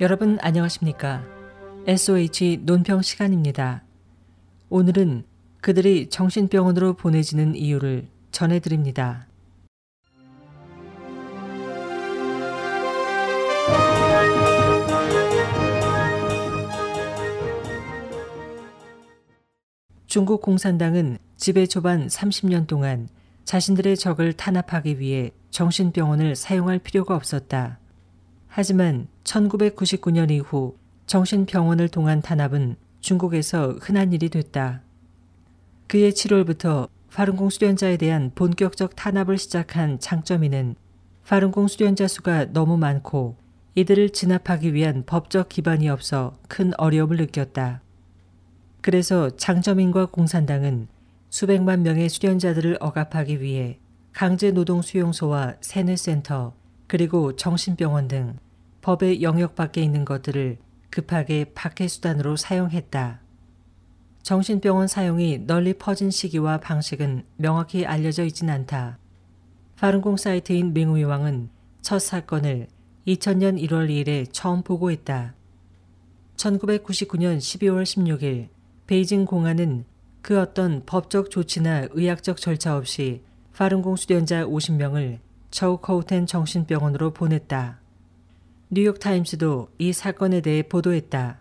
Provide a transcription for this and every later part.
여러분 안녕하십니까? SOH 논평 시간입니다. 오늘은 그들이 정신병원으로 보내지는 이유를 전해드립니다. 중국 공산당은 지배 초반 30년 동안 자신들의 적을 탄압하기 위해 정신병원을 사용할 필요가 없었다. 하지만 1999년 이후 정신병원을 통한 탄압은 중국에서 흔한 일이 됐다. 그해 7월부터 파룬공 수련자에 대한 본격적 탄압을 시작한 장점이는 파룬공 수련자 수가 너무 많고 이들을 진압하기 위한 법적 기반이 없어 큰 어려움을 느꼈다. 그래서 장점인과 공산당은 수백만 명의 수련자들을 억압하기 위해 강제 노동 수용소와 세뇌센터 그리고 정신병원 등 법의 영역 밖에 있는 것들을 급하게 박해 수단으로 사용했다. 정신병원 사용이 널리 퍼진 시기와 방식은 명확히 알려져 있진 않다. 파룬공 사이트인 맹우이왕은 첫 사건을 2000년 1월 2일에 처음 보고했다. 1999년 12월 16일 베이징 공안은 그 어떤 법적 조치나 의학적 절차 없이 파룬공 수련자 50명을 저우커우텐 정신병원으로 보냈다. 뉴욕타임스도 이 사건에 대해 보도했다.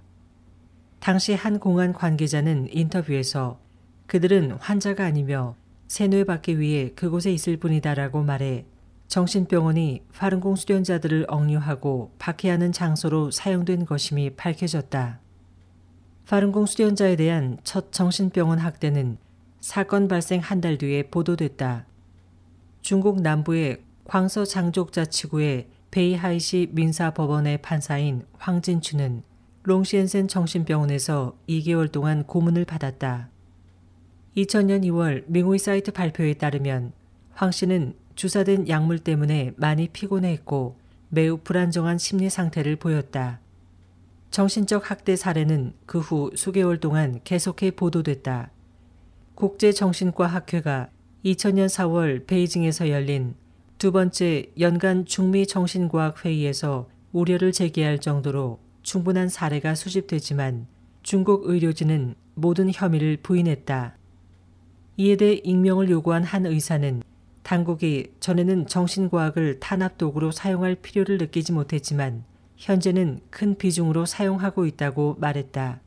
당시 한 공안 관계자는 인터뷰에서 그들은 환자가 아니며 세뇌 받기 위해 그곳에 있을 뿐이다라고 말해 정신병원이 파룬공 수련자들을 억류하고 박해하는 장소로 사용된 것임이 밝혀졌다. 파룬궁 수련자에 대한 첫 정신병원 학대는 사건 발생 한 달 뒤에 보도됐다. 중국 남부의 광서 장족자치구의 베이하이시 민사법원의 판사인 황진추는 롱시엔센 정신병원에서 2개월 동안 고문을 받았다. 2000년 2월 밍후이 사이트 발표에 따르면 황 씨는 주사된 약물 때문에 많이 피곤해했고 매우 불안정한 심리 상태를 보였다. 정신적 학대 사례는 그 후 수개월 동안 계속해 보도됐다. 국제정신과 학회가 2000년 4월 베이징에서 열린 두 번째 연간 중미 정신과학 회의에서 우려를 제기할 정도로 충분한 사례가 수집되지만 중국 의료진은 모든 혐의를 부인했다. 이에 대해 익명을 요구한 한 의사는 당국이 전에는 정신과학을 탄압 도구로 사용할 필요를 느끼지 못했지만 현재는 큰 비중으로 사용하고 있다고 말했다.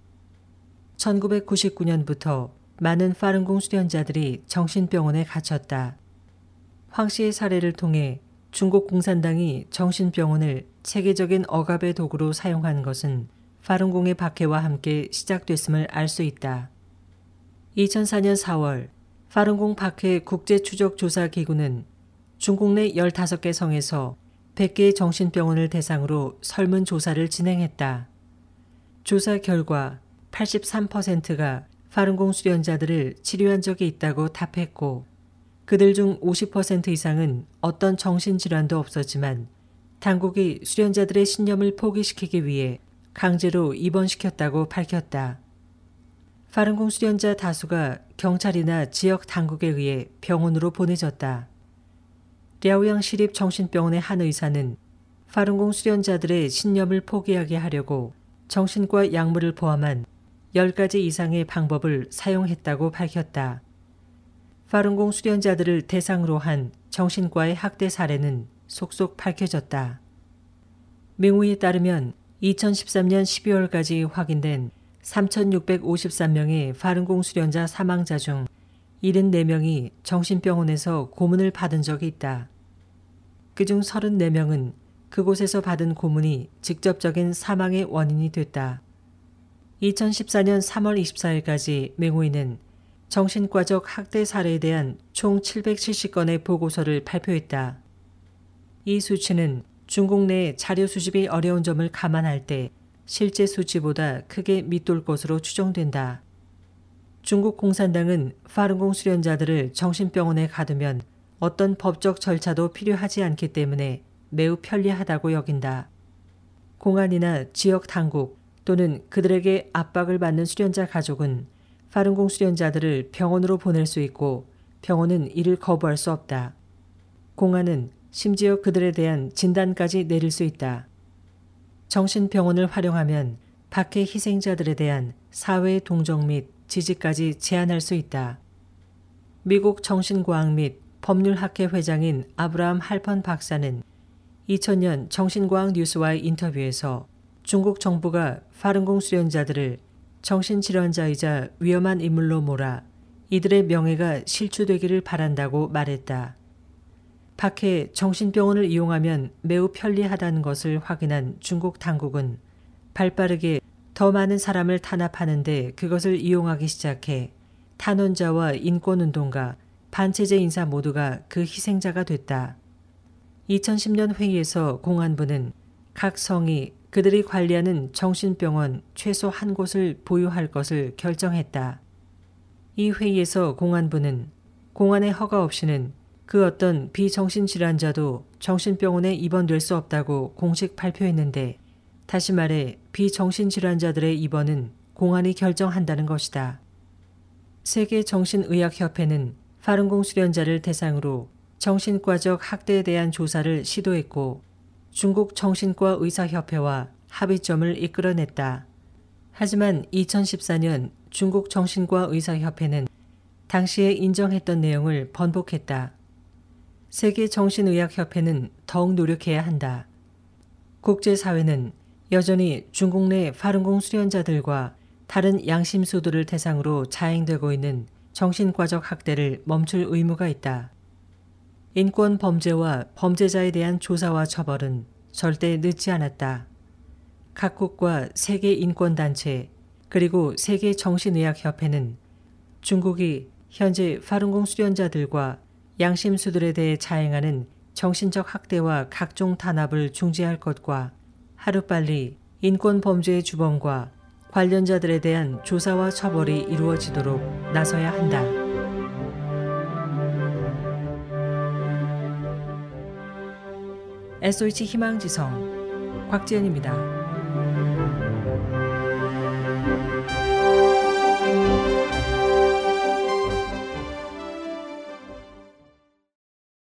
1999년부터 많은 파룬공 수련자들이 정신병원에 갇혔다. 황 씨의 사례를 통해 중국 공산당이 정신병원을 체계적인 억압의 도구로 사용한 것은 파룬공의 박해와 함께 시작됐음을 알 수 있다. 2004년 4월 파룬공 박해 국제추적조사기구는 중국 내 15개 성에서 100개의 정신병원을 대상으로 설문조사를 진행했다. 조사 결과 83%가 파룬공 수련자들을 치료한 적이 있다고 답했고 그들 중 50% 이상은 어떤 정신질환도 없었지만 당국이 수련자들의 신념을 포기시키기 위해 강제로 입원시켰다고 밝혔다. 파룬공 수련자 다수가 경찰이나 지역 당국에 의해 병원으로 보내졌다. 랴오양 시립 정신병원의 한 의사는 파룬공 수련자들의 신념을 포기하게 하려고 정신과 약물을 포함한 10가지 이상의 방법을 사용했다고 밝혔다. 파룬공 수련자들을 대상으로 한 정신과의 학대 사례는 속속 밝혀졌다. 맹우에 따르면 2013년 12월까지 확인된 3,653명의 파룬공 수련자 사망자 중 74명이 정신병원에서 고문을 받은 적이 있다. 그중 34명은 그곳에서 받은 고문이 직접적인 사망의 원인이 됐다. 2014년 3월 24일까지 맹우이는 정신과적 학대 사례에 대한 총 770건의 보고서를 발표했다. 이 수치는 중국 내 자료 수집이 어려운 점을 감안할 때 실제 수치보다 크게 밑돌 것으로 추정된다. 중국 공산당은 파룬공 수련자들을 정신병원에 가두면 어떤 법적 절차도 필요하지 않기 때문에 매우 편리하다고 여긴다. 공안이나 지역 당국 또는 그들에게 압박을 받는 수련자 가족은 파룬공 수련자들을 병원으로 보낼 수 있고 병원은 이를 거부할 수 없다. 공안은 심지어 그들에 대한 진단까지 내릴 수 있다. 정신병원을 활용하면 박해 희생자들에 대한 사회의 동정 및 지지까지 제한할 수 있다. 미국 정신과학 및 법률학회 회장인 아브라함 할펀 박사는 2000년 정신과학 뉴스와의 인터뷰에서 중국 정부가 파룬공 수련자들을 정신질환자이자 위험한 인물로 몰아 이들의 명예가 실추되기를 바란다고 말했다. 박해 정신병원을 이용하면 매우 편리하다는 것을 확인한 중국 당국은 발빠르게 더 많은 사람을 탄압하는데 그것을 이용하기 시작해 탄원자와 인권운동가, 반체제 인사 모두가 그 희생자가 됐다. 2010년 회의에서 공안부는 각 성이 그들이 관리하는 정신병원 최소 한 곳을 보유할 것을 결정했다. 이 회의에서 공안부는 공안의 허가 없이는 그 어떤 비정신질환자도 정신병원에 입원될 수 없다고 공식 발표했는데 다시 말해 비정신질환자들의 입원은 공안이 결정한다는 것이다. 세계정신의학협회는 파룬공 수련자를 대상으로 정신과적 학대에 대한 조사를 시도했고 중국 정신과 의사협회와 합의점을 이끌어냈다. 하지만 2014년 중국 정신과 의사협회는 당시에 인정했던 내용을 번복했다. 세계 정신의학협회는 더욱 노력해야 한다. 국제사회는 여전히 중국 내 파룬공 수련자들과 다른 양심수들을 대상으로 자행되고 있는 정신과적 학대를 멈출 의무가 있다. 인권 범죄와 범죄자에 대한 조사와 처벌은 절대 늦지 않았다. 각국과 세계 인권단체 그리고 세계 정신의학협회는 중국이 현재 파룬공 수련자들과 양심수들에 대해 자행하는 정신적 학대와 각종 탄압을 중지할 것과 하루빨리 인권 범죄의 주범과 관련자들에 대한 조사와 처벌이 이루어지도록 나서야 한다. SOH 희망지성 곽지연입니다.